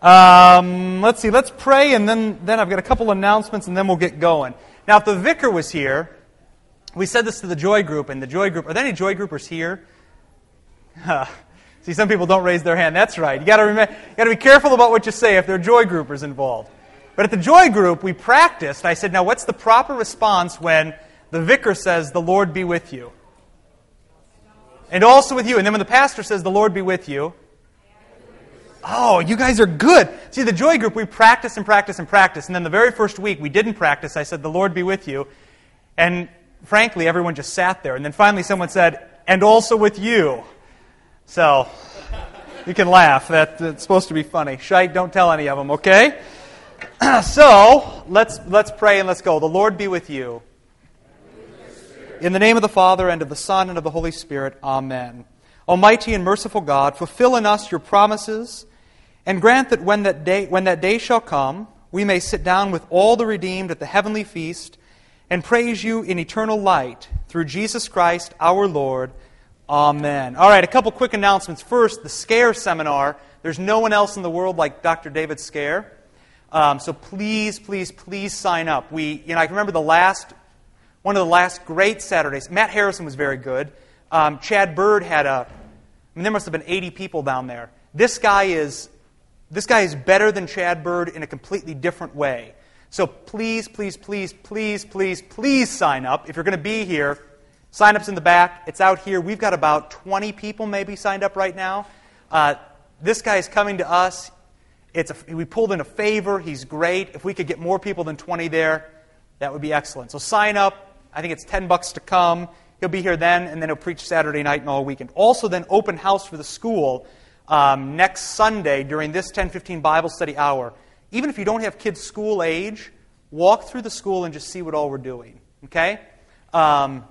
Um, let's see, let's pray, and then, then I've got a couple announcements, and then we'll get going. Now, if the vicar was here, we said this to the Joy Group, and the Joy Group, are there any Joy Groupers here? see, some people don't raise their hand. That's right. You got to remember, you got to be careful about what you say if there are Joy Groupers involved. But at the Joy Group, we practiced. I said, now what's the proper response when the vicar says, the Lord be with you? And also with you. And then when the pastor says, the Lord be with you, Oh, you guys are good. See, the joy group, we practice and practice and practice. And then the very first week, we didn't practice. I said, The Lord be with you. And frankly, everyone just sat there. And then finally, someone said, And also with you. So, you can laugh. That, that's supposed to be funny. Scheit, don't tell any of them, okay? so, let's, let's pray and let's go. The Lord be with you. In the name of the Father, and of the Son, and of the Holy Spirit, Amen. Almighty and merciful God, fulfill in us your promises and grant that when that day, when that day shall come, we may sit down with all the redeemed at the heavenly feast and praise you in eternal light through Jesus Christ our Lord. Amen. All right, a couple quick announcements. First, the Scaer seminar. There's no one else in the world like Dr. David Scaer. Um, so please, please, please sign up. We, you know, I remember the last, one of the last great Saturdays. Matt Harrison was very good. Um, Chad Bird had a, mean, there must have been 80 people down there. This guy is this guy is better than Chad Bird in a completely different way. So please, please, please, please, please, please sign up. If you're going to be here, sign up's in the back. It's out here. We've got about 20 people maybe signed up right now. Uh, this guy is coming to us. It's a, we pulled in a favor. He's great. If we could get more people than 20 there, that would be excellent. So sign up. I think it's 10 bucks to come. He'll be here then, and then he'll preach Saturday night and all weekend. Also, then open house for the school um, next Sunday during this 1015 Bible study hour. Even if you don't have kids school age, walk through the school and just see what all we're doing. Okay? Um,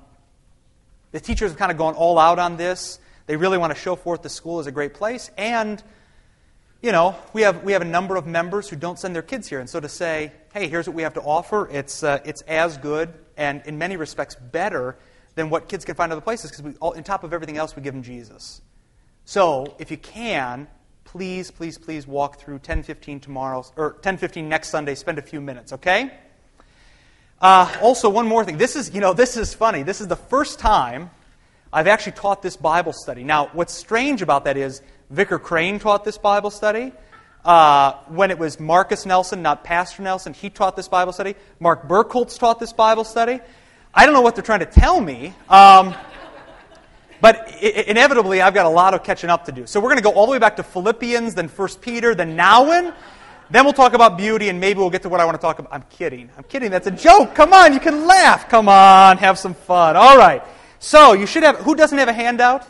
the teachers have kind of gone all out on this. They really want to show forth the school as a great place. And, you know, we have, we have a number of members who don't send their kids here. And so to say, hey, here's what we have to offer, it's, uh, it's as good and in many respects better than what kids can find other places because on top of everything else, we give them Jesus. So, if you can, please, please, please walk through 10:15 tomorrow or 10:15 next Sunday. Spend a few minutes, okay? Uh, also, one more thing. This is, you know, this is funny. This is the first time I've actually taught this Bible study. Now, what's strange about that is Vicar Crane taught this Bible study. Uh, when it was Marcus Nelson, not Pastor Nelson, he taught this Bible study. Mark Burkholz taught this Bible study. I don't know what they're trying to tell me. Um, but inevitably, I've got a lot of catching up to do. So we're going to go all the way back to Philippians, then 1 Peter, then Nahum. Then we'll talk about beauty, and maybe we'll get to what I want to talk about. I'm kidding. I'm kidding. That's a joke. Come on, you can laugh. Come on, have some fun. All right. So you should have. Who doesn't have a handout?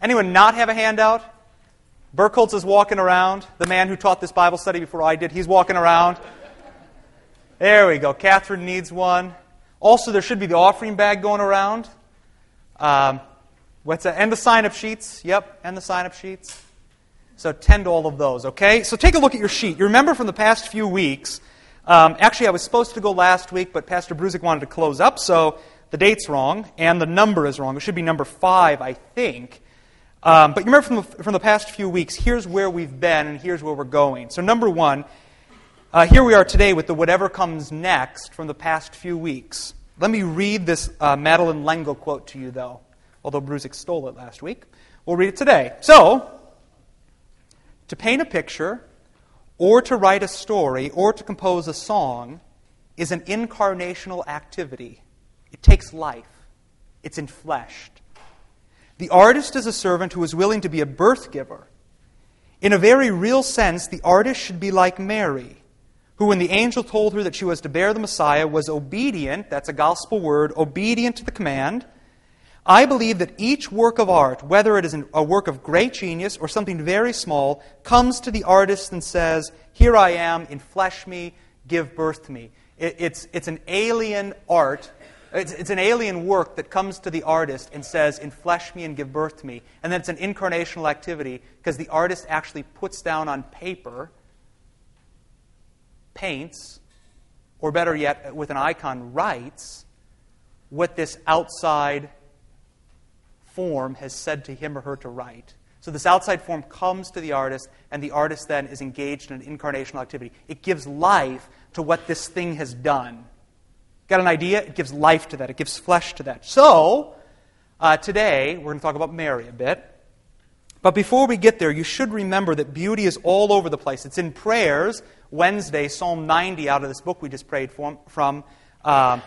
Anyone not have a handout? Burkholz is walking around. The man who taught this Bible study before I did, he's walking around. There we go. Catherine needs one. Also, there should be the offering bag going around. Um, What's that? And the sign up sheets. Yep, and the sign up sheets. So tend to all of those, okay? So take a look at your sheet. You remember from the past few weeks, um, actually, I was supposed to go last week, but Pastor Bruzik wanted to close up, so the date's wrong, and the number is wrong. It should be number five, I think. Um, but you remember from the, from the past few weeks, here's where we've been, and here's where we're going. So, number one, uh, here we are today with the whatever comes next from the past few weeks. Let me read this uh, Madeleine L'Engle quote to you, though although Bruzik stole it last week. We'll read it today. So, to paint a picture, or to write a story, or to compose a song is an incarnational activity. It takes life, it's enfleshed. The artist is a servant who is willing to be a birth giver. In a very real sense, the artist should be like Mary, who, when the angel told her that she was to bear the Messiah, was obedient that's a gospel word obedient to the command I believe that each work of art, whether it is a work of great genius or something very small, comes to the artist and says, Here I am, enflesh me, give birth to me. it's, it's an alien art. It's, it's an alien work that comes to the artist and says, Enflesh me and give birth to me. And then it's an incarnational activity because the artist actually puts down on paper, paints, or better yet, with an icon, writes what this outside form has said to him or her to write. So this outside form comes to the artist, and the artist then is engaged in an incarnational activity. It gives life to what this thing has done. Got an idea? It gives life to that, it gives flesh to that. So, uh, today, we're going to talk about Mary a bit. But before we get there, you should remember that beauty is all over the place. It's in prayers. Wednesday, Psalm 90 out of this book we just prayed from. uh,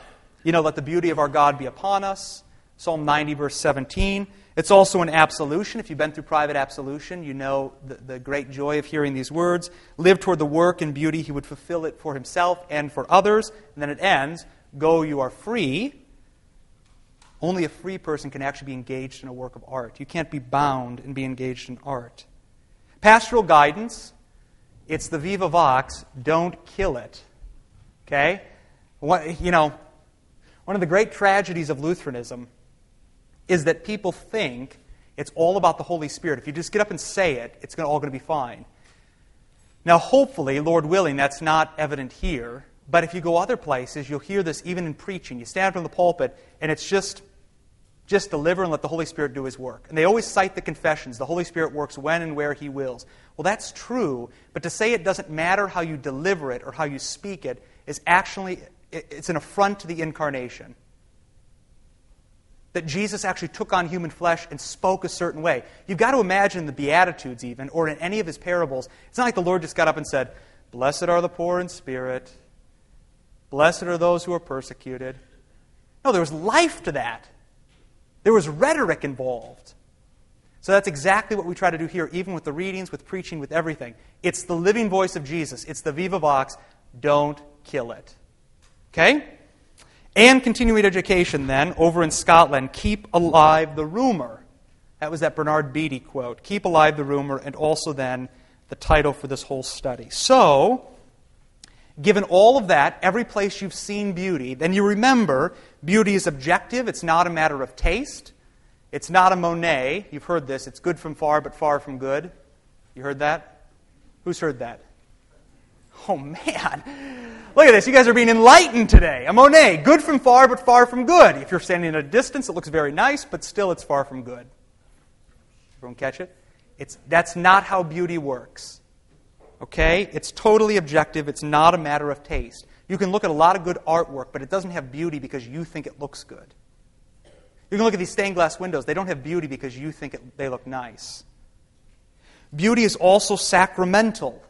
you know, let the beauty of our God be upon us. Psalm 90, verse 17. It's also an absolution. If you've been through private absolution, you know the, the, great joy of hearing these words. Live toward the work and beauty, he would fulfill it for himself and for others. And then it ends Go, you are free. Only a free person can actually be engaged in a work of art. You can't be bound and be engaged in art. Pastoral guidance, it's the viva vox, don't kill it. Okay? What, you know, one of the great tragedies of Lutheranism is that people think it's all about the Holy Spirit. If you just get up and say it, it's all going to be fine. Now, hopefully, Lord willing, that's not evident here. But if you go other places, you'll hear this even in preaching. You stand up in the pulpit, and it's just, just deliver and let the Holy Spirit do His work. And they always cite the confessions. The Holy Spirit works when and where He wills. Well, that's true, but to say it doesn't matter how you deliver it or how you speak it is actually it's an affront to the incarnation that Jesus actually took on human flesh and spoke a certain way. You've got to imagine the Beatitudes, even, or in any of his parables. It's not like the Lord just got up and said, Blessed are the poor in spirit, blessed are those who are persecuted. No, there was life to that, there was rhetoric involved. So that's exactly what we try to do here, even with the readings, with preaching, with everything. It's the living voice of Jesus, it's the Viva Vox. Don't kill it. Okay? And continuing education, then, over in Scotland, keep alive the rumor. That was that Bernard Beatty quote. Keep alive the rumor, and also then the title for this whole study. So, given all of that, every place you've seen beauty, then you remember beauty is objective. It's not a matter of taste. It's not a Monet. You've heard this. It's good from far, but far from good. You heard that? Who's heard that? Oh, man. Look at this. You guys are being enlightened today. A Monet, good from far, but far from good. If you're standing at a distance, it looks very nice, but still it's far from good. Everyone catch it? It's, that's not how beauty works. Okay? It's totally objective. It's not a matter of taste. You can look at a lot of good artwork, but it doesn't have beauty because you think it looks good. You can look at these stained glass windows. They don't have beauty because you think it, they look nice. Beauty is also sacramental.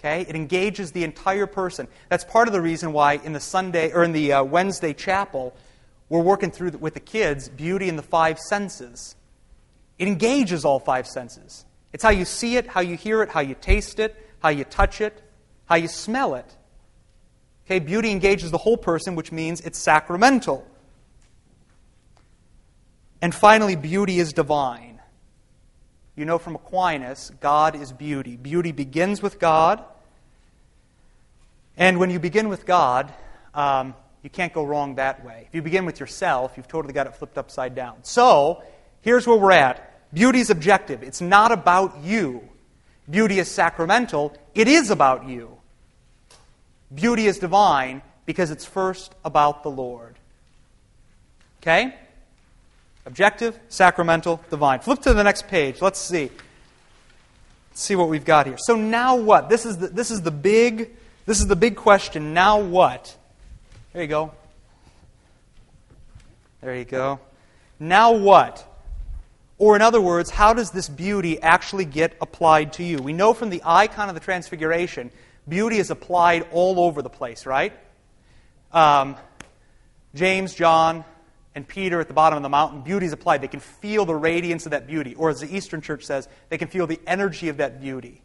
Okay? It engages the entire person. That's part of the reason why in the Sunday or in the uh, Wednesday chapel, we're working through with the kids beauty in the five senses. It engages all five senses. It's how you see it, how you hear it, how you taste it, how you touch it, how you smell it. Okay, beauty engages the whole person, which means it's sacramental. And finally, beauty is divine. You know from Aquinas, God is beauty. Beauty begins with God, and when you begin with God, um, you can't go wrong that way. If you begin with yourself, you've totally got it flipped upside down. So, here's where we're at beauty is objective, it's not about you. Beauty is sacramental, it is about you. Beauty is divine because it's first about the Lord. Okay? Objective, sacramental, divine. Flip to the next page. Let's see. Let's see what we've got here. So now what? This is the, this is the big this is the big question. Now what? There you go. There you go. Now what? Or, in other words, how does this beauty actually get applied to you? We know from the icon of the Transfiguration, beauty is applied all over the place, right? Um, James, John, and Peter at the bottom of the mountain, beauty is applied. They can feel the radiance of that beauty. Or, as the Eastern Church says, they can feel the energy of that beauty,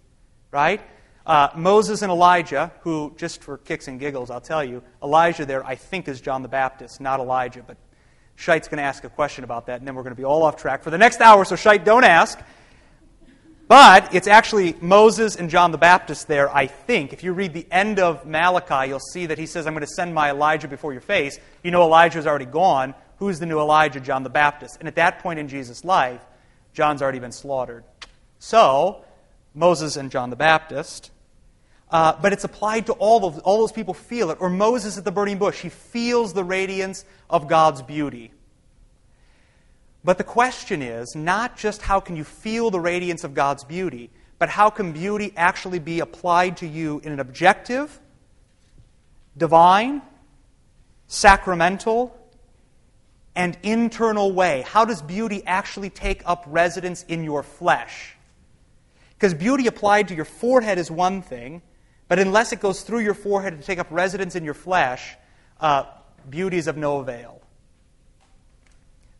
right? Uh, Moses and Elijah, who, just for kicks and giggles, I'll tell you, Elijah there, I think, is John the Baptist, not Elijah. But Scheit's going to ask a question about that, and then we're going to be all off track for the next hour, so Scheit, don't ask. But it's actually Moses and John the Baptist there, I think. If you read the end of Malachi, you'll see that he says, I'm going to send my Elijah before your face. You know Elijah's already gone. Who's the new Elijah? John the Baptist. And at that point in Jesus' life, John's already been slaughtered. So, Moses and John the Baptist uh, but it's applied to all of all those people feel it. Or Moses at the burning bush, he feels the radiance of God's beauty. But the question is not just how can you feel the radiance of God's beauty, but how can beauty actually be applied to you in an objective, divine, sacramental, and internal way? How does beauty actually take up residence in your flesh? Because beauty applied to your forehead is one thing, but unless it goes through your forehead to take up residence in your flesh, uh, beauty is of no avail.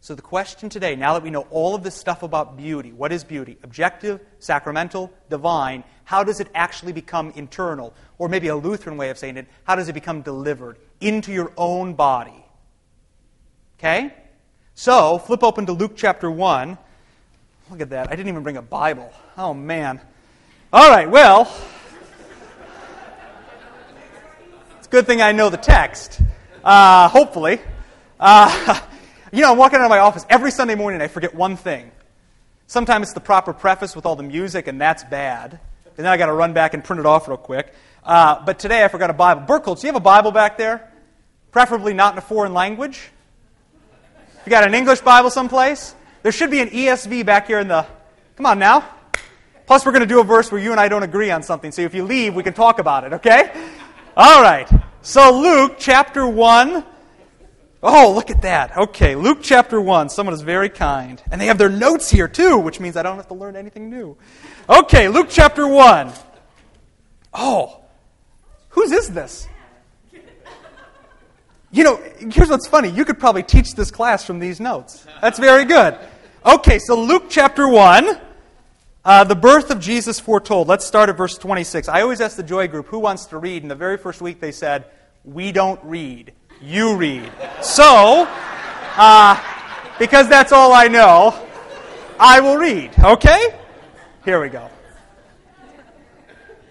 So, the question today, now that we know all of this stuff about beauty, what is beauty? Objective, sacramental, divine. How does it actually become internal? Or maybe a Lutheran way of saying it, how does it become delivered into your own body? Okay? So, flip open to Luke chapter 1. Look at that. I didn't even bring a Bible. Oh, man. All right, well, it's a good thing I know the text. Uh, hopefully. Uh, You know, I'm walking out of my office every Sunday morning, I forget one thing. Sometimes it's the proper preface with all the music, and that's bad. And then I got to run back and print it off real quick. Uh, but today I forgot a Bible. Burkholz, do you have a Bible back there? Preferably not in a foreign language. You got an English Bible someplace? There should be an ESV back here in the. Come on now. Plus, we're going to do a verse where you and I don't agree on something. So if you leave, we can talk about it, okay? All right. So, Luke chapter 1 Oh, look at that. Okay, Luke chapter 1. Someone is very kind. And they have their notes here, too, which means I don't have to learn anything new. Okay, Luke chapter 1. Oh, whose is this? You know, here's what's funny. You could probably teach this class from these notes. That's very good. Okay, so Luke chapter 1, uh, the birth of Jesus foretold. Let's start at verse 26. I always ask the Joy group who wants to read, and the very first week they said, We don't read you read. So, uh, because that's all I know, I will read. Okay? Here we go.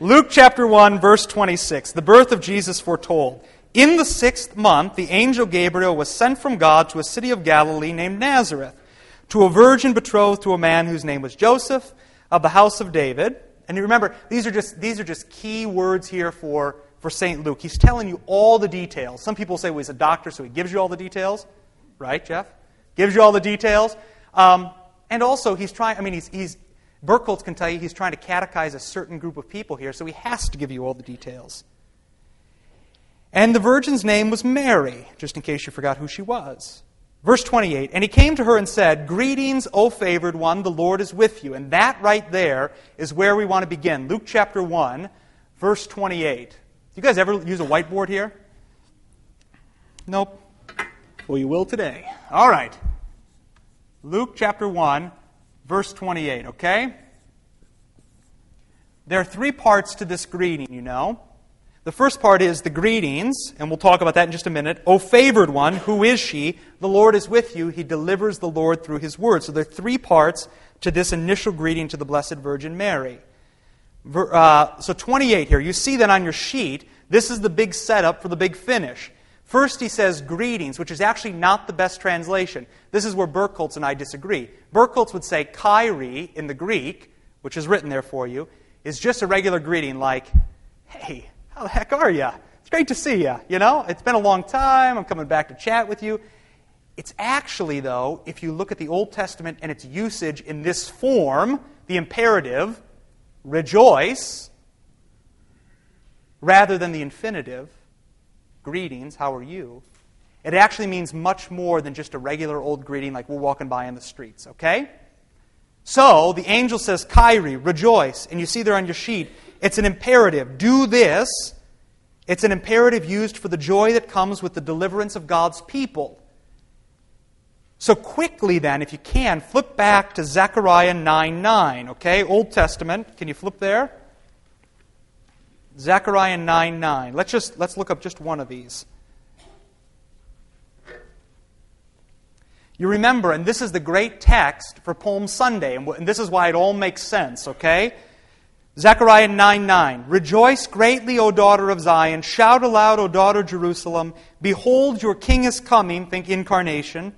Luke chapter 1, verse 26. The birth of Jesus foretold. In the sixth month, the angel Gabriel was sent from God to a city of Galilee named Nazareth, to a virgin betrothed to a man whose name was Joseph, of the house of David. And you remember, these are just, these are just key words here for for St. Luke. He's telling you all the details. Some people say, well, he's a doctor, so he gives you all the details. Right, Jeff? Gives you all the details. Um, and also, he's trying, I mean, he's, he's, Burkholz can tell you he's trying to catechize a certain group of people here, so he has to give you all the details. And the virgin's name was Mary, just in case you forgot who she was. Verse 28 And he came to her and said, Greetings, O favored one, the Lord is with you. And that right there is where we want to begin. Luke chapter 1, verse 28 you guys ever use a whiteboard here? Nope. Well, you will today. All right. Luke chapter 1, verse 28, okay? There are three parts to this greeting, you know. The first part is the greetings, and we'll talk about that in just a minute. O favored one, who is she? The Lord is with you. He delivers the Lord through his word. So there are three parts to this initial greeting to the Blessed Virgin Mary. Uh, so 28 here. You see that on your sheet. This is the big setup for the big finish. First, he says greetings, which is actually not the best translation. This is where Burkholz and I disagree. Burkholz would say chaire in the Greek, which is written there for you, is just a regular greeting like, hey, how the heck are you? It's great to see you. You know, it's been a long time. I'm coming back to chat with you. It's actually, though, if you look at the Old Testament and its usage in this form, the imperative, rejoice, rather than the infinitive, greetings, how are you? It actually means much more than just a regular old greeting like we're walking by in the streets, okay? So the angel says, chaire, rejoice. And you see there on your sheet, it's an imperative. Do this. It's an imperative used for the joy that comes with the deliverance of God's people. So quickly then, if you can, flip back to Zechariah 9 9, okay? Old Testament. Can you flip there? Zechariah 9 9. Let's just let's look up just one of these. You remember, and this is the great text for Palm Sunday, and this is why it all makes sense, okay? Zechariah 9 9. Rejoice greatly, O daughter of Zion. Shout aloud, O daughter Jerusalem. Behold, your king is coming. Think incarnation.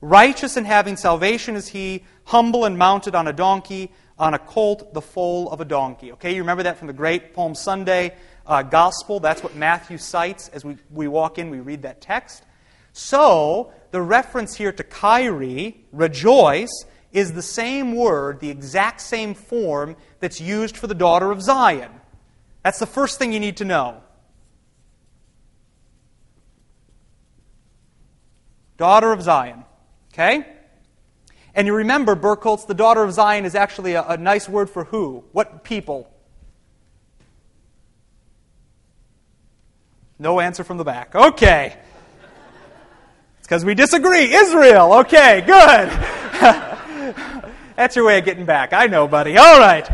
Righteous and having salvation is he, humble and mounted on a donkey on a colt, the foal of a donkey. Okay, you remember that from the great Palm Sunday uh, gospel? That's what Matthew cites as we, we walk in, we read that text. So, the reference here to chaire, rejoice, is the same word, the exact same form that's used for the daughter of Zion. That's the first thing you need to know. Daughter of Zion. Okay? And you remember, Burkholz, the daughter of Zion is actually a, a nice word for who? What people? No answer from the back. Okay. It's because we disagree. Israel. Okay, good. That's your way of getting back. I know, buddy. All right.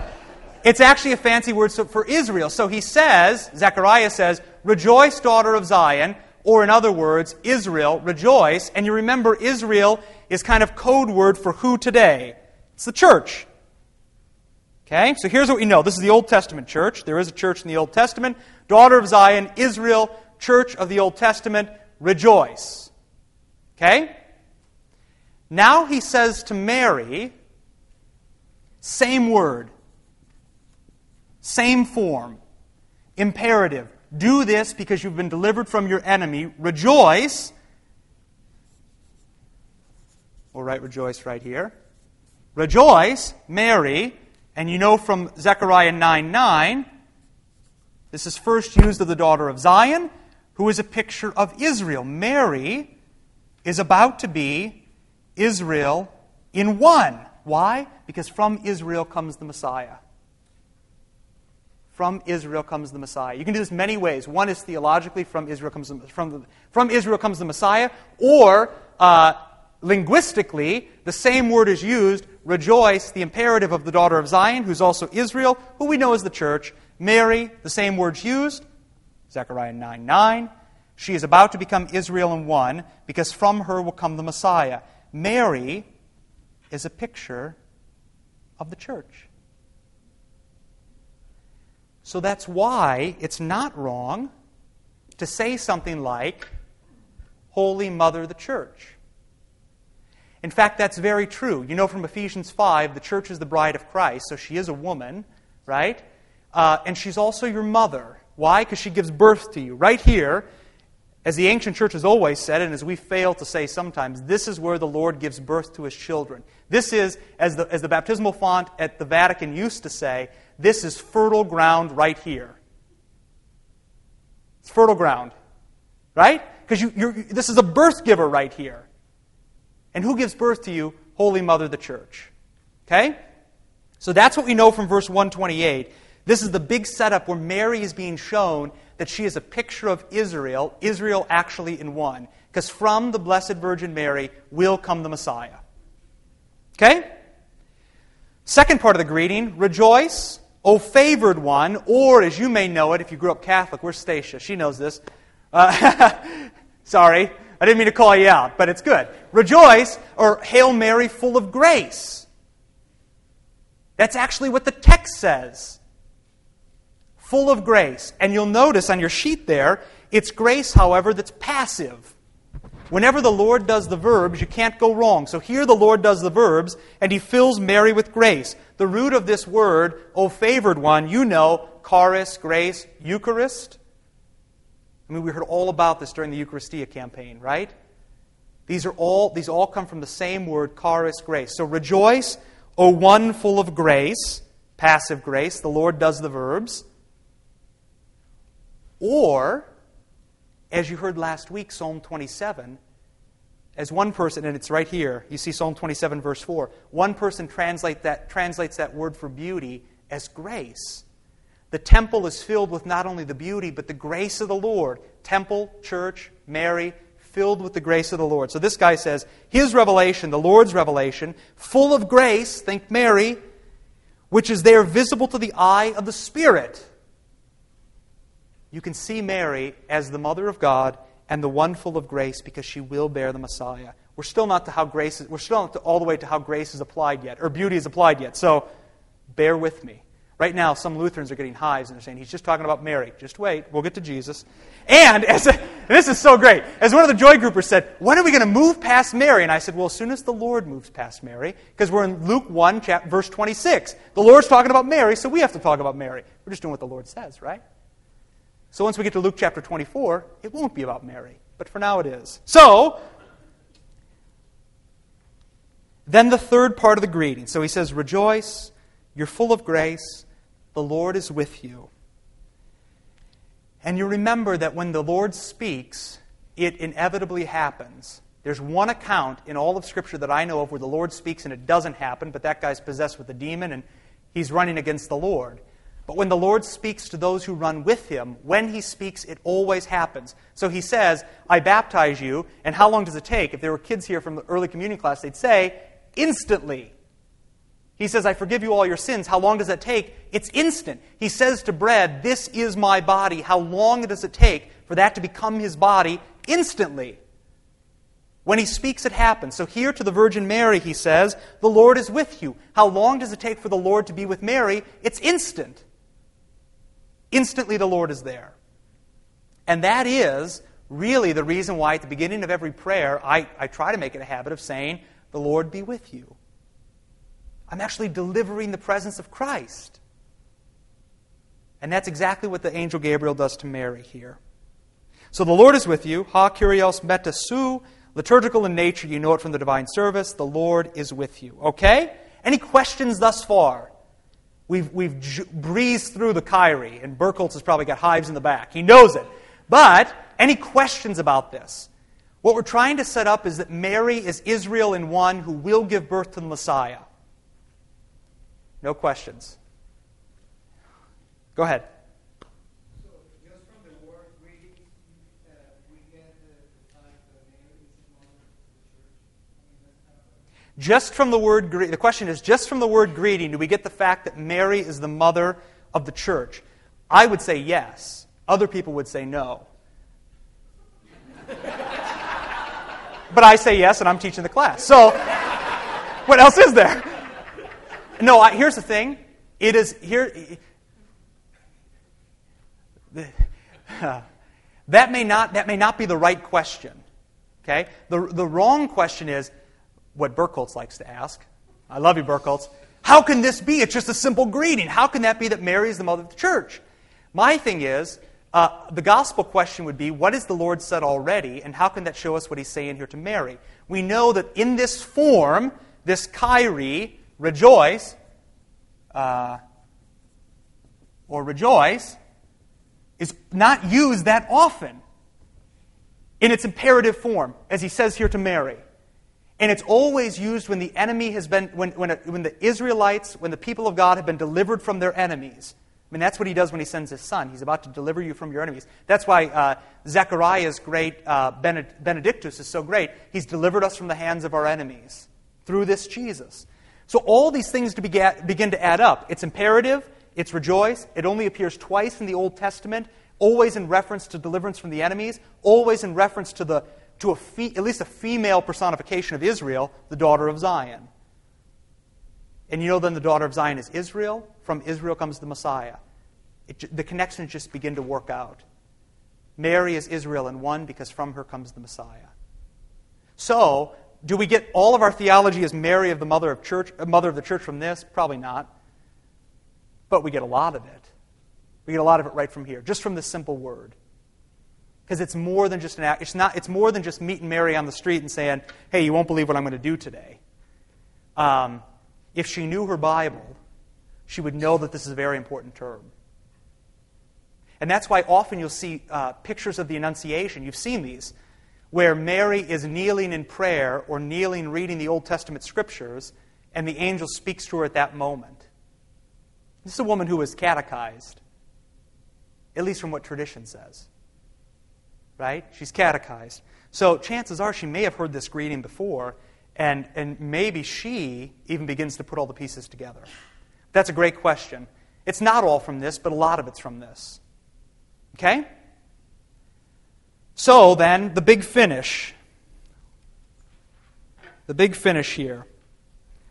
It's actually a fancy word for Israel. So he says, Zechariah says, Rejoice, daughter of Zion, or in other words, Israel, rejoice. And you remember, Israel is kind of code word for who today? It's the church. Okay, so here's what we know. This is the Old Testament church. There is a church in the Old Testament. Daughter of Zion, Israel, church of the Old Testament, rejoice. Okay? Now he says to Mary, same word, same form, imperative. Do this because you've been delivered from your enemy. Rejoice. We'll write rejoice right here. Rejoice, Mary. And you know from Zechariah 9 9, this is first used of the daughter of Zion, who is a picture of Israel. Mary is about to be Israel in one. Why? Because from Israel comes the Messiah. From Israel comes the Messiah. You can do this many ways. One is theologically, from Israel comes the, from, the, from Israel comes the Messiah, or uh, linguistically, the same word is used, rejoice, the imperative of the daughter of Zion, who's also Israel, who we know as the church. Mary, the same word's used, Zechariah 9 9. She is about to become Israel in one, because from her will come the Messiah. Mary is a picture of the church. So that's why it's not wrong to say something like, Holy Mother the Church. In fact, that's very true. You know from Ephesians 5, the church is the bride of Christ, so she is a woman, right? Uh, and she's also your mother. Why? Because she gives birth to you. Right here, as the ancient church has always said, and as we fail to say sometimes, this is where the Lord gives birth to his children. This is, as the, as the baptismal font at the Vatican used to say, this is fertile ground right here. It's fertile ground, right? Because you, you're, this is a birth giver right here. And who gives birth to you? Holy Mother, the Church. Okay? So that's what we know from verse 128. This is the big setup where Mary is being shown that she is a picture of Israel, Israel actually in one. Because from the Blessed Virgin Mary will come the Messiah. Okay? Second part of the greeting rejoice, O favored one, or as you may know it if you grew up Catholic, where's Stacia? She knows this. Uh, sorry. I didn't mean to call you out, but it's good. Rejoice, or Hail Mary, full of grace. That's actually what the text says. Full of grace. And you'll notice on your sheet there, it's grace, however, that's passive. Whenever the Lord does the verbs, you can't go wrong. So here the Lord does the verbs, and he fills Mary with grace. The root of this word, O favored one, you know, charis, grace, Eucharist. I mean, we heard all about this during the Eucharistia campaign, right? These are all these all come from the same word, charis, grace. So rejoice, O one full of grace, passive grace. The Lord does the verbs. Or, as you heard last week, Psalm 27, as one person, and it's right here, you see Psalm 27, verse 4. One person translate that, translates that word for beauty as grace. The temple is filled with not only the beauty, but the grace of the Lord. Temple, church, Mary, filled with the grace of the Lord. So this guy says, his revelation, the Lord's revelation, full of grace, think Mary, which is there visible to the eye of the Spirit. You can see Mary as the mother of God and the one full of grace because she will bear the Messiah. We're still not to how grace is, we're still not all the way to how grace is applied yet, or beauty is applied yet. So bear with me. Right now, some Lutherans are getting hives and they're saying, he's just talking about Mary. Just wait, we'll get to Jesus. And, as a, this is so great. As one of the joy groupers said, when are we going to move past Mary? And I said, well, as soon as the Lord moves past Mary, because we're in Luke 1, chapter, verse 26. The Lord's talking about Mary, so we have to talk about Mary. We're just doing what the Lord says, right? So once we get to Luke chapter 24, it won't be about Mary. But for now it is. So, Then the third part of the greeting. So he says, Rejoice, you're full of grace, the Lord is with you. And you remember that when the Lord speaks, it inevitably happens. There's one account in all of Scripture that I know of where the Lord speaks and it doesn't happen, but that guy's possessed with a demon and he's running against the Lord. But when the Lord speaks to those who run with him, when he speaks, it always happens. So he says, I baptize you, and how long does it take? If there were kids here from the early communion class, they'd say, instantly. He says, I forgive you all your sins. How long does that take? It's instant. He says to bread, This is my body. How long does it take for that to become his body? Instantly. When he speaks, it happens. So here to the Virgin Mary, he says, The Lord is with you. How long does it take for the Lord to be with Mary? It's instant. Instantly, the Lord is there. And that is really the reason why at the beginning of every prayer, I, I try to make it a habit of saying, The Lord be with you. I'm actually delivering the presence of Christ. And that's exactly what the angel Gabriel does to Mary here. So the Lord is with you. Ho kyrios meta sou. Liturgical in nature, you know it from the divine service. The Lord is with you. Okay? Any questions thus far? We've, we've j- breezed through the Kyrie, and Burkholz has probably got hives in the back. He knows it. But any questions about this? What we're trying to set up is that Mary is Israel in one who will give birth to the Messiah. No questions. Go ahead. Just from the word the question is just from the word greeting, do we get the fact that Mary is the mother of the church? I would say yes. Other people would say no. but I say yes, and I'm teaching the class. So, what else is there? No, I, here's the thing. It is here. Uh, that may not that may not be the right question. Okay. The the wrong question is what Burkholz likes to ask. I love you, Burkholz. How can this be? It's just a simple greeting. How can that be that Mary is the mother of the church? My thing is, uh, the gospel question would be, what has the Lord said already, and how can that show us what he's saying here to Mary? We know that in this form, this chaire, rejoice, uh, or rejoice, is not used that often in its imperative form, as he says here to Mary. And it's always used when the enemy has been, when, when, when the Israelites, when the people of God have been delivered from their enemies. I mean, that's what he does when he sends his son. He's about to deliver you from your enemies. That's why uh, Zechariah's great uh, Benedictus is so great. He's delivered us from the hands of our enemies through this Jesus. So all these things to begin to add up. It's imperative, it's rejoice. It only appears twice in the Old Testament, always in reference to deliverance from the enemies, always in reference to the to a fe- at least a female personification of Israel, the daughter of Zion. And you know, then the daughter of Zion is Israel. From Israel comes the Messiah. It, the connections just begin to work out. Mary is Israel in one because from her comes the Messiah. So, do we get all of our theology as Mary of the mother of church, uh, mother of the church from this? Probably not. But we get a lot of it. We get a lot of it right from here, just from this simple word because it's more than just an act. It's, not, it's more than just meeting Mary on the street and saying, hey, you won't believe what I'm going to do today. Um, if she knew her Bible, she would know that this is a very important term. And that's why often you'll see uh, pictures of the Annunciation. You've seen these, where Mary is kneeling in prayer or kneeling reading the Old Testament scriptures, and the angel speaks to her at that moment. This is a woman who was catechized, at least from what tradition says right? She's catechized. So chances are she may have heard this greeting before, and, and maybe she even begins to put all the pieces together. That's a great question. It's not all from this, but a lot of it's from this. Okay? So then, the big finish. The big finish here.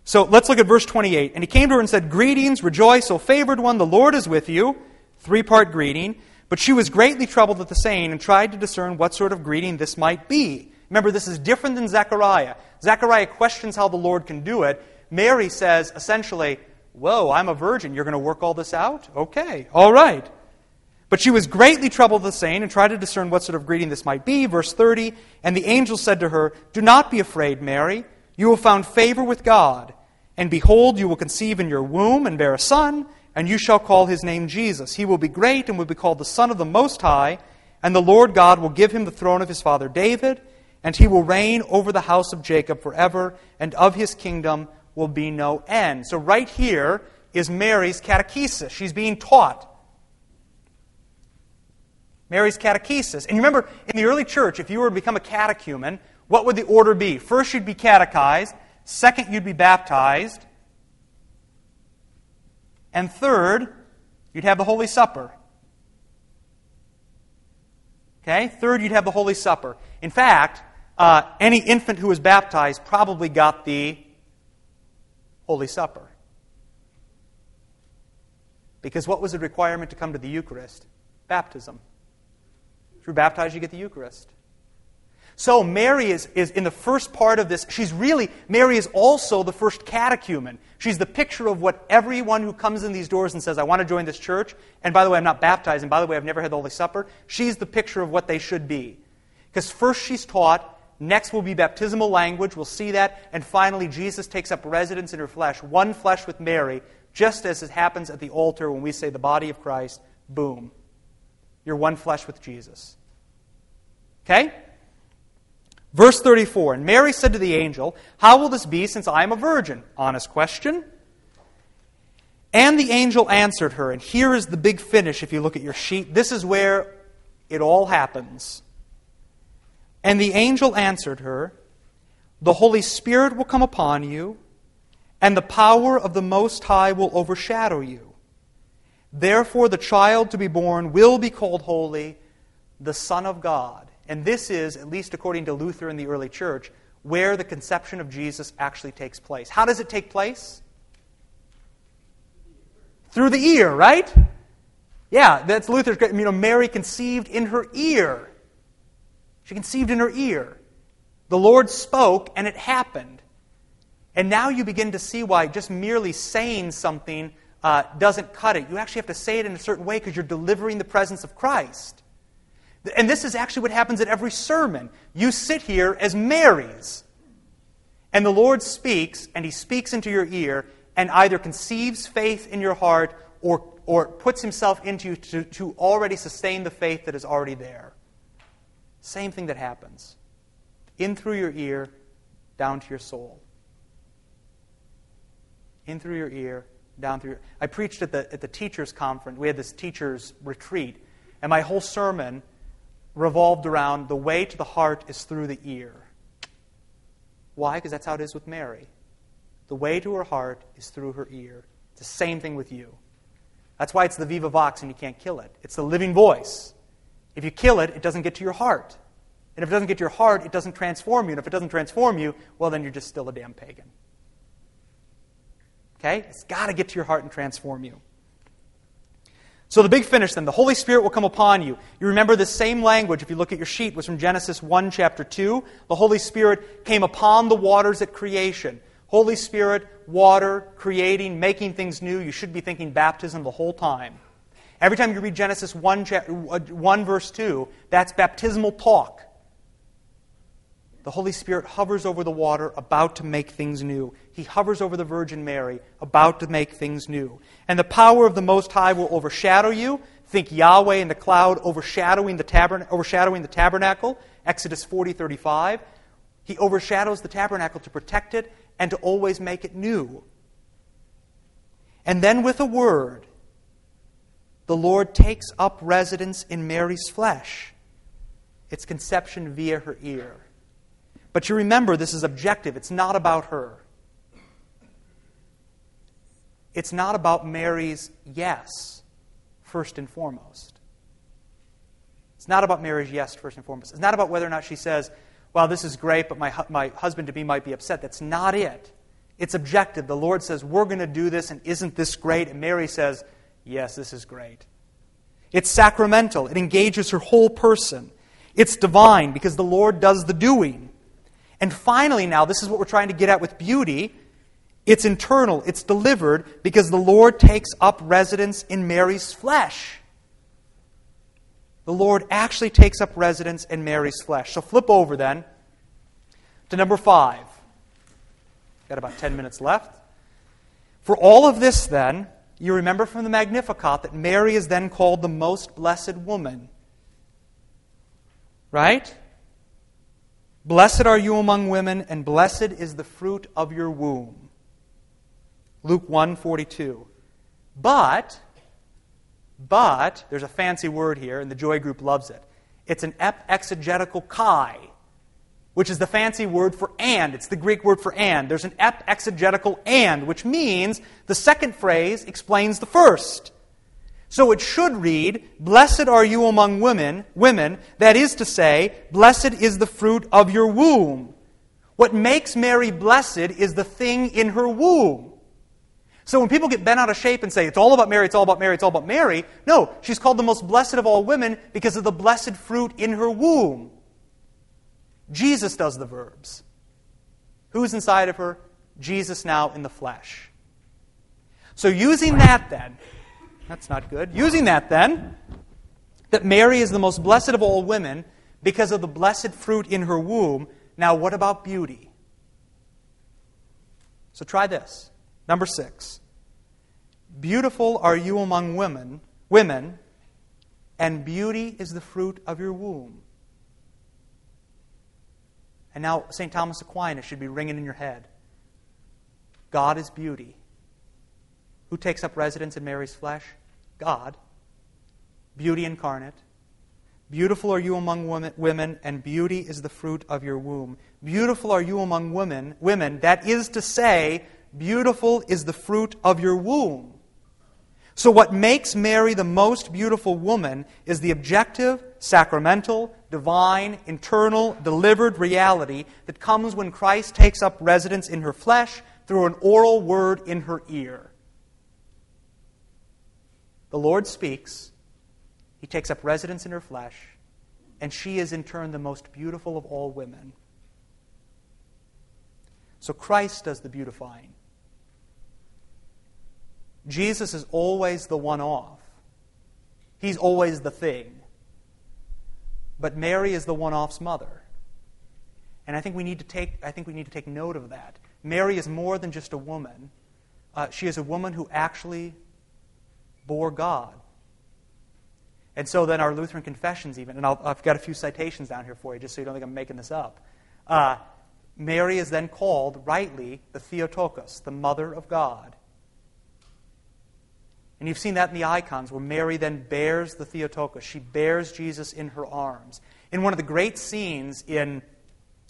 So let's look at verse 28. And he came to her and said, Greetings, rejoice, O favored one, the Lord is with you. Three part greeting. But she was greatly troubled at the saying and tried to discern what sort of greeting this might be. Remember, this is different than Zechariah. Zechariah questions how the Lord can do it. Mary says, essentially, Whoa, I'm a virgin. You're going to work all this out? Okay, all right. But she was greatly troubled at the saying and tried to discern what sort of greeting this might be. Verse 30 And the angel said to her, Do not be afraid, Mary. You have found favor with God. And behold, you will conceive in your womb and bear a son, and you shall call his name Jesus. He will be great and will be called the Son of the Most High, and the Lord God will give him the throne of his father David, and he will reign over the house of Jacob forever, and of his kingdom will be no end. So, right here is Mary's catechesis. She's being taught. Mary's catechesis. And remember, in the early church, if you were to become a catechumen, what would the order be? First, you'd be catechized. Second, you'd be baptized. And third, you'd have the Holy Supper. Okay? Third, you'd have the Holy Supper. In fact, uh, any infant who was baptized probably got the Holy Supper. Because what was the requirement to come to the Eucharist? Baptism. If you're baptized, you get the Eucharist. So Mary is, is in the first part of this, she's really, Mary is also the first catechumen. She's the picture of what everyone who comes in these doors and says, I want to join this church, and by the way, I'm not baptized, and by the way, I've never had the Holy Supper, she's the picture of what they should be. Because first she's taught, next will be baptismal language, we'll see that, and finally Jesus takes up residence in her flesh, one flesh with Mary, just as it happens at the altar when we say the body of Christ, boom. You're one flesh with Jesus. Okay? Verse 34 And Mary said to the angel, How will this be since I am a virgin? Honest question. And the angel answered her, and here is the big finish if you look at your sheet. This is where it all happens. And the angel answered her, The Holy Spirit will come upon you, and the power of the Most High will overshadow you. Therefore, the child to be born will be called holy, the Son of God. And this is, at least according to Luther and the early church, where the conception of Jesus actually takes place. How does it take place? Through the ear, right? Yeah, that's Luther's. great. You know, Mary conceived in her ear. She conceived in her ear. The Lord spoke, and it happened. And now you begin to see why just merely saying something uh, doesn't cut it. You actually have to say it in a certain way because you're delivering the presence of Christ. And this is actually what happens at every sermon. You sit here as Marys, and the Lord speaks, and He speaks into your ear, and either conceives faith in your heart or, or puts Himself into you to, to already sustain the faith that is already there. Same thing that happens. In through your ear, down to your soul. In through your ear, down through your. I preached at the, at the teachers' conference. We had this teachers' retreat, and my whole sermon revolved around the way to the heart is through the ear. Why? Because that's how it is with Mary. The way to her heart is through her ear. It's the same thing with you. That's why it's the viva vox and you can't kill it. It's the living voice. If you kill it, it doesn't get to your heart. And if it doesn't get to your heart, it doesn't transform you. And if it doesn't transform you, well, then you're just still a damn pagan. Okay? It's got to get to your heart and transform you. So the big finish then, the Holy Spirit will come upon you. You remember the same language, if you look at your sheet, was from Genesis 1, chapter 2. The Holy Spirit came upon the waters at creation. Holy Spirit, water, creating, making things new. You should be thinking baptism the whole time. Every time you read Genesis 1, uh, 1 verse 2, that's baptismal talk. The Holy Spirit hovers over the water, about to make things new. He hovers over the Virgin Mary, about to make things new. And the power of the Most High will overshadow you. Think Yahweh in the cloud overshadowing the, tabern- overshadowing the tabernacle, Exodus 40 35. He overshadows the tabernacle to protect it and to always make it new. And then with a word, the Lord takes up residence in Mary's flesh. Its conception via her ear. But you remember, this is objective. It's not about her. It's not about Mary's yes, first and foremost. It's not about Mary's yes, first and foremost. It's not about whether or not she says, well, this is great, but my, my husband to be might be upset. That's not it. It's objective. The Lord says, we're going to do this, and isn't this great? And Mary says, yes, this is great. It's sacramental. It engages her whole person. It's divine because the Lord does the doing. And finally, now, this is what we're trying to get at with beauty. It's internal, it's delivered because the Lord takes up residence in Mary's flesh. The Lord actually takes up residence in Mary's flesh. So flip over then to number five. Got about 10 minutes left. For all of this, then, you remember from the Magnificat that Mary is then called the most blessed woman. Right? Blessed are you among women, and blessed is the fruit of your womb. Luke 1 42. But, but, there's a fancy word here, and the Joy Group loves it. It's an ep exegetical kai, which is the fancy word for and. It's the Greek word for and. There's an epexegetical and, which means the second phrase explains the first. So it should read, Blessed are you among women, women, that is to say, blessed is the fruit of your womb. What makes Mary blessed is the thing in her womb. So when people get bent out of shape and say, it's all about Mary, it's all about Mary, it's all about Mary, no, she's called the most blessed of all women because of the blessed fruit in her womb. Jesus does the verbs. Who's inside of her? Jesus now in the flesh. So using that then, that's not good. Using that, then, that Mary is the most blessed of all women because of the blessed fruit in her womb. Now, what about beauty? So try this. Number six. Beautiful are you among women, women, and beauty is the fruit of your womb. And now, St. Thomas Aquinas should be ringing in your head. God is beauty. Who takes up residence in Mary's flesh? God. Beauty incarnate. Beautiful are you among women, and beauty is the fruit of your womb. Beautiful are you among women, women, that is to say, beautiful is the fruit of your womb. So, what makes Mary the most beautiful woman is the objective, sacramental, divine, internal, delivered reality that comes when Christ takes up residence in her flesh through an oral word in her ear. The Lord speaks, He takes up residence in her flesh, and she is in turn the most beautiful of all women. So Christ does the beautifying. Jesus is always the one off. He's always the thing. But Mary is the one off's mother. And I think we need to take, I think we need to take note of that. Mary is more than just a woman. Uh, she is a woman who actually bore God. And so then our Lutheran confessions, even, and i have got a few citations down here for you just so you don't think I'm making this up. Uh, Mary is then called, rightly, the Theotokos, the Mother of God. And you've seen that in the icons where Mary then bears the Theotokos. She bears Jesus in her arms. In one of the great scenes in,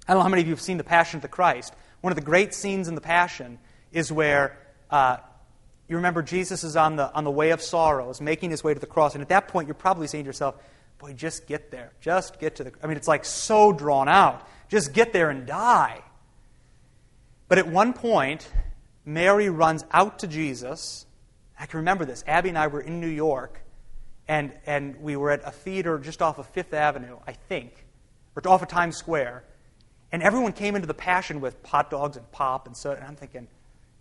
I don't know how many of you have seen The Passion of the Christ, one of the great scenes in The Passion is where uh, you remember Jesus is on the, on the way of sorrows, making his way to the cross. And at that point, you're probably saying to yourself, boy, just get there. Just get to the. I mean, it's like so drawn out. Just get there and die. But at one point, Mary runs out to Jesus. I can remember this. Abby and I were in New York, and, and we were at a theater just off of Fifth Avenue, I think, or off of Times Square. And everyone came into the Passion with hot dogs and pop and so. And I'm thinking,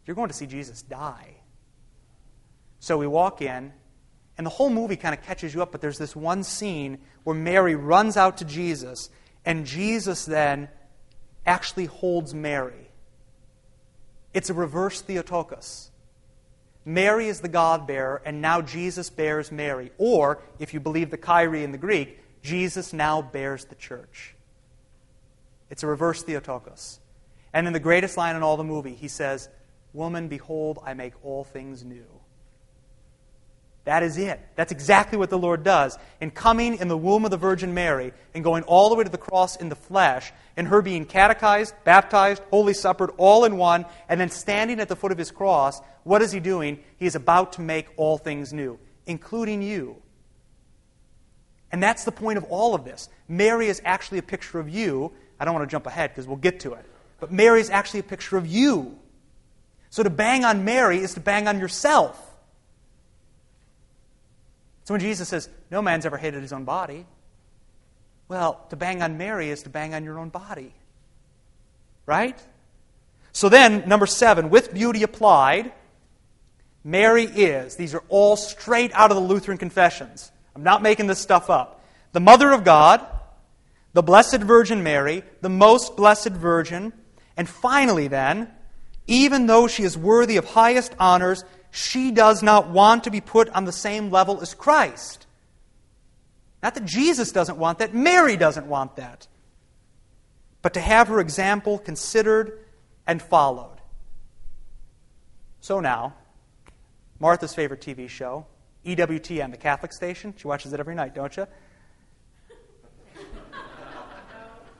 you're going to see Jesus die. So we walk in, and the whole movie kind of catches you up, but there's this one scene where Mary runs out to Jesus, and Jesus then actually holds Mary. It's a reverse Theotokos. Mary is the God bearer, and now Jesus bears Mary. Or, if you believe the Kyrie in the Greek, Jesus now bears the church. It's a reverse Theotokos. And in the greatest line in all the movie, he says, Woman, behold, I make all things new. That is it. That's exactly what the Lord does. In coming in the womb of the Virgin Mary and going all the way to the cross in the flesh, and her being catechized, baptized, holy suppered, all in one, and then standing at the foot of his cross, what is he doing? He is about to make all things new, including you. And that's the point of all of this. Mary is actually a picture of you. I don't want to jump ahead because we'll get to it. But Mary is actually a picture of you. So to bang on Mary is to bang on yourself. So when Jesus says, No man's ever hated his own body, well, to bang on Mary is to bang on your own body. Right? So then, number seven, with beauty applied, Mary is, these are all straight out of the Lutheran confessions. I'm not making this stuff up. The Mother of God, the Blessed Virgin Mary, the Most Blessed Virgin, and finally, then, Even though she is worthy of highest honors, she does not want to be put on the same level as Christ. Not that Jesus doesn't want that, Mary doesn't want that. But to have her example considered and followed. So now, Martha's favorite TV show, EWTN, the Catholic station. She watches it every night, don't you?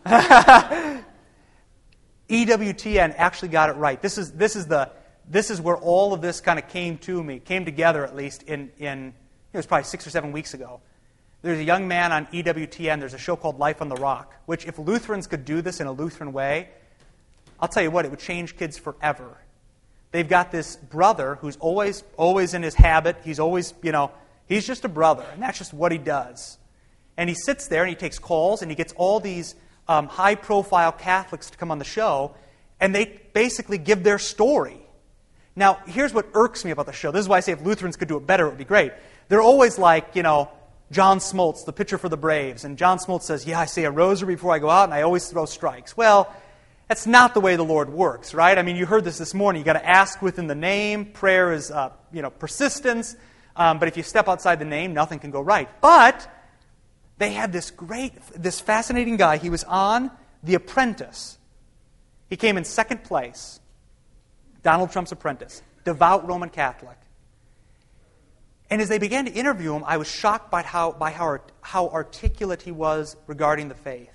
EWTN actually got it right. This is, this is, the, this is where all of this kind of came to me, came together at least in, in it was probably six or seven weeks ago. There's a young man on EWTN, there's a show called Life on the Rock, which if Lutherans could do this in a Lutheran way, I'll tell you what, it would change kids forever. They've got this brother who's always, always in his habit. He's always, you know, he's just a brother, and that's just what he does. And he sits there and he takes calls, and he gets all these um, high profile Catholics to come on the show, and they basically give their story. Now, here's what irks me about the show. This is why I say if Lutherans could do it better, it would be great. They're always like, you know, John Smoltz, the pitcher for the Braves. And John Smoltz says, Yeah, I say a rosary before I go out, and I always throw strikes. Well, that's not the way the Lord works, right? I mean, you heard this this morning. You've got to ask within the name. Prayer is, uh, you know, persistence. Um, but if you step outside the name, nothing can go right. But they had this great, this fascinating guy. He was on The Apprentice. He came in second place. Donald Trump's apprentice, devout Roman Catholic. And as they began to interview him, I was shocked by how, by how, how articulate he was regarding the faith.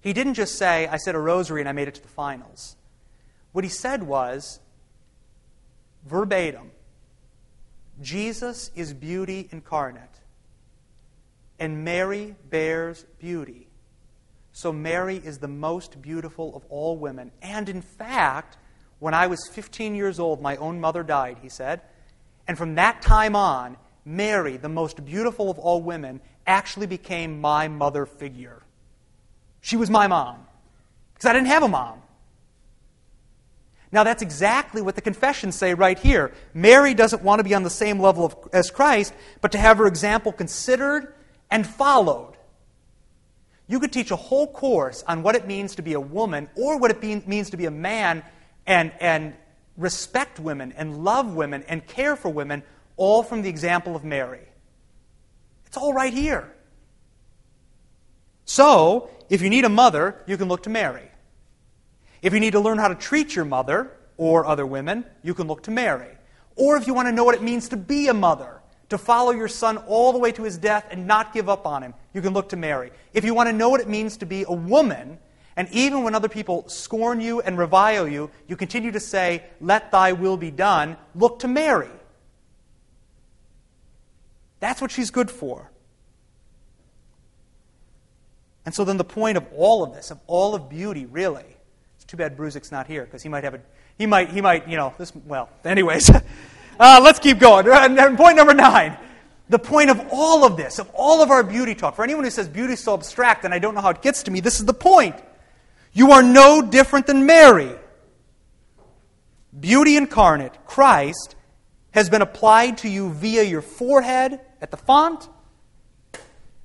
He didn't just say, I said a rosary and I made it to the finals. What he said was, verbatim, Jesus is beauty incarnate, and Mary bears beauty. So Mary is the most beautiful of all women. And in fact, when I was 15 years old, my own mother died, he said. And from that time on, Mary, the most beautiful of all women, actually became my mother figure. She was my mom because I didn't have a mom. Now, that's exactly what the confessions say right here. Mary doesn't want to be on the same level of, as Christ, but to have her example considered and followed. You could teach a whole course on what it means to be a woman or what it be, means to be a man and, and respect women and love women and care for women, all from the example of Mary. It's all right here. So, if you need a mother, you can look to Mary. If you need to learn how to treat your mother or other women, you can look to Mary. Or if you want to know what it means to be a mother, to follow your son all the way to his death and not give up on him, you can look to Mary. If you want to know what it means to be a woman and even when other people scorn you and revile you, you continue to say, Let thy will be done. Look to Mary. That's what she's good for. And so then the point of all of this, of all of beauty, really, it's too bad Bruzik's not here because he might have a, he might, he might, you know, this, well, anyways, uh, let's keep going. And Point number nine. The point of all of this, of all of our beauty talk, for anyone who says beauty is so abstract and I don't know how it gets to me, this is the point. You are no different than Mary. Beauty incarnate, Christ, has been applied to you via your forehead at the font,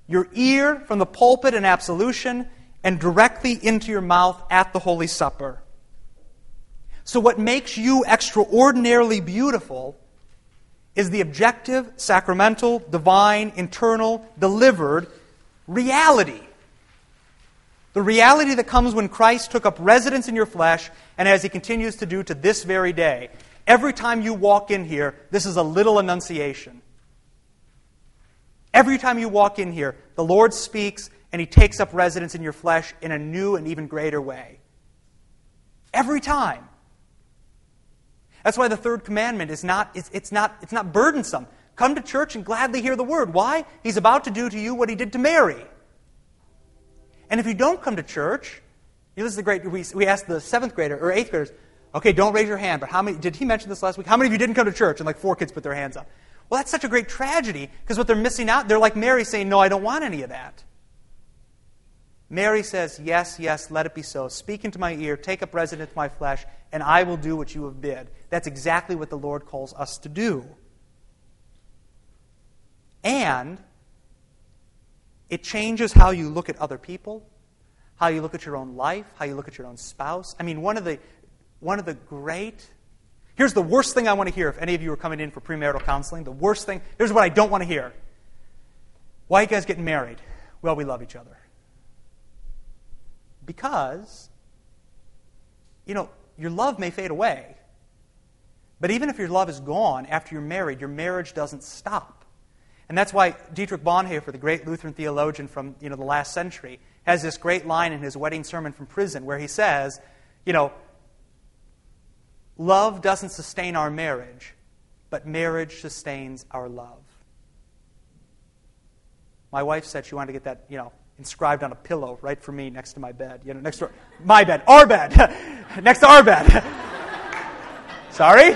your ear from the pulpit in absolution, and directly into your mouth at the Holy Supper. So, what makes you extraordinarily beautiful is the objective, sacramental, divine, internal, delivered reality the reality that comes when Christ took up residence in your flesh, and as he continues to do to this very day. Every time you walk in here, this is a little annunciation. Every time you walk in here, the Lord speaks and he takes up residence in your flesh in a new and even greater way. Every time. That's why the third commandment is not, it's, it's, not, it's not burdensome. Come to church and gladly hear the word. Why? He's about to do to you what he did to Mary. And if you don't come to church, you know, this is great, we, we asked the seventh grader or eighth graders, okay, don't raise your hand, but how many, did he mention this last week? How many of you didn't come to church? And like four kids put their hands up. Well, that's such a great tragedy because what they're missing out, they're like Mary saying, no, I don't want any of that. Mary says, Yes, yes, let it be so. Speak into my ear, take up residence in my flesh, and I will do what you have bid. That's exactly what the Lord calls us to do. And it changes how you look at other people, how you look at your own life, how you look at your own spouse. I mean, one of the one of the great. Here's the worst thing I want to hear if any of you are coming in for premarital counseling. The worst thing, here's what I don't want to hear. Why are you guys getting married? Well, we love each other. Because, you know, your love may fade away. But even if your love is gone after you're married, your marriage doesn't stop. And that's why Dietrich Bonhoeffer, the great Lutheran theologian from you know, the last century, has this great line in his wedding sermon from prison where he says, you know, love doesn't sustain our marriage, but marriage sustains our love. My wife said she wanted to get that, you know, inscribed on a pillow right for me next to my bed. You know, next to my bed, our bed, next to our bed. Sorry?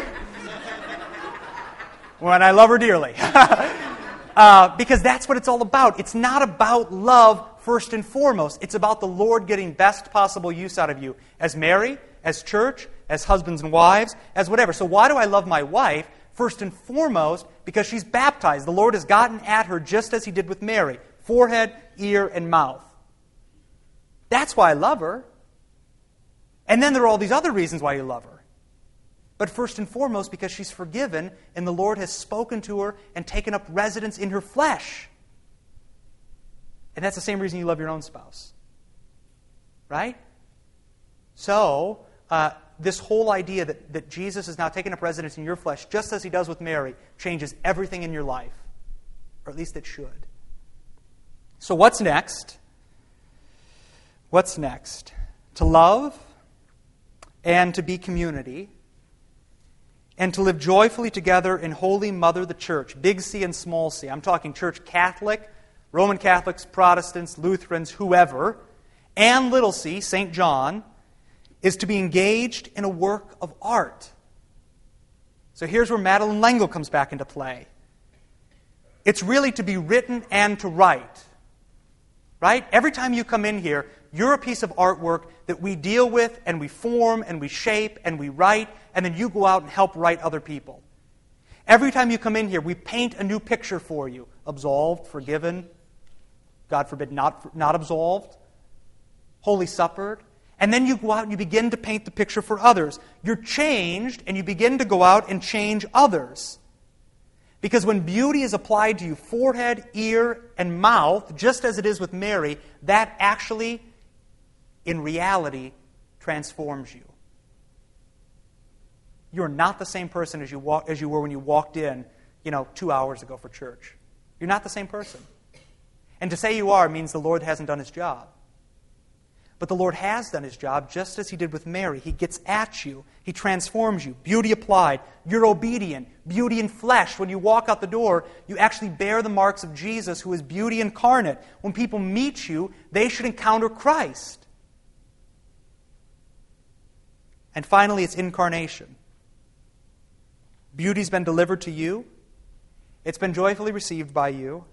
When I love her dearly. uh, because that's what it's all about. It's not about love first and foremost. It's about the Lord getting best possible use out of you as Mary, as church, as husbands and wives, as whatever. So, why do I love my wife? First and foremost, because she's baptized. The Lord has gotten at her just as He did with Mary forehead, ear, and mouth. That's why I love her. And then there are all these other reasons why you love her. But first and foremost, because she's forgiven and the Lord has spoken to her and taken up residence in her flesh. And that's the same reason you love your own spouse. Right? So, uh, this whole idea that, that Jesus is now taking up residence in your flesh, just as he does with Mary, changes everything in your life. Or at least it should. So, what's next? What's next? To love and to be community and to live joyfully together in Holy Mother the Church, big C and small c. I'm talking Church Catholic, Roman Catholics, Protestants, Lutherans, whoever, and little c, St. John, is to be engaged in a work of art. So here's where Madeleine L'Engle comes back into play. It's really to be written and to write. Right? Every time you come in here, you're a piece of artwork that we deal with and we form and we shape and we write, and then you go out and help write other people. Every time you come in here, we paint a new picture for you absolved, forgiven, God forbid, not, not absolved, Holy Supper. And then you go out and you begin to paint the picture for others. You're changed, and you begin to go out and change others. Because when beauty is applied to you, forehead, ear, and mouth, just as it is with Mary, that actually, in reality, transforms you. You're not the same person as you, walk, as you were when you walked in, you know, two hours ago for church. You're not the same person. And to say you are means the Lord hasn't done his job. But the Lord has done his job just as he did with Mary. He gets at you, he transforms you. Beauty applied. You're obedient. Beauty in flesh. When you walk out the door, you actually bear the marks of Jesus, who is beauty incarnate. When people meet you, they should encounter Christ. And finally, it's incarnation. Beauty's been delivered to you, it's been joyfully received by you,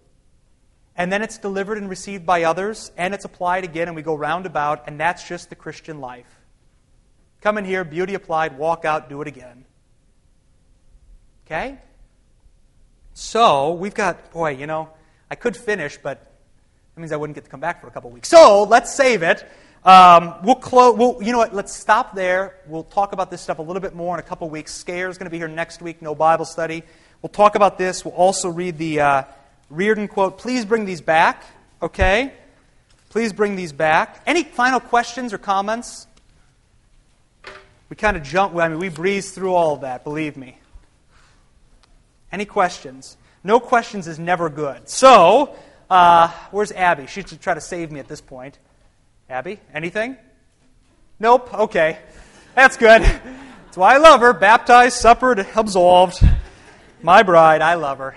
and then it's delivered and received by others, and it's applied again, and we go roundabout, and that's just the Christian life. Come in here, beauty applied, walk out, do it again. Okay? So, we've got, boy, you know, I could finish, but that means I wouldn't get to come back for a couple weeks. So, let's save it. Um, we'll close. We'll, you know what? Let's stop there. We'll talk about this stuff a little bit more in a couple weeks. Scaer is going to be here next week. No Bible study. We'll talk about this. We'll also read the. Uh, Reardon quote. Please bring these back, okay? Please bring these back. Any final questions or comments? We kind of jump, I mean, we breeze through all of that, believe me. Any questions? No questions is never good. So, uh, where's Abby? She should try to save me at this point. Abby, anything? Nope. Okay. That's good. That's why I love her. Baptized, suppered, absolved. My bride, I love her.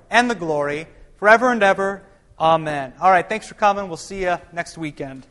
and the glory forever and ever. Amen. All right, thanks for coming. We'll see you next weekend.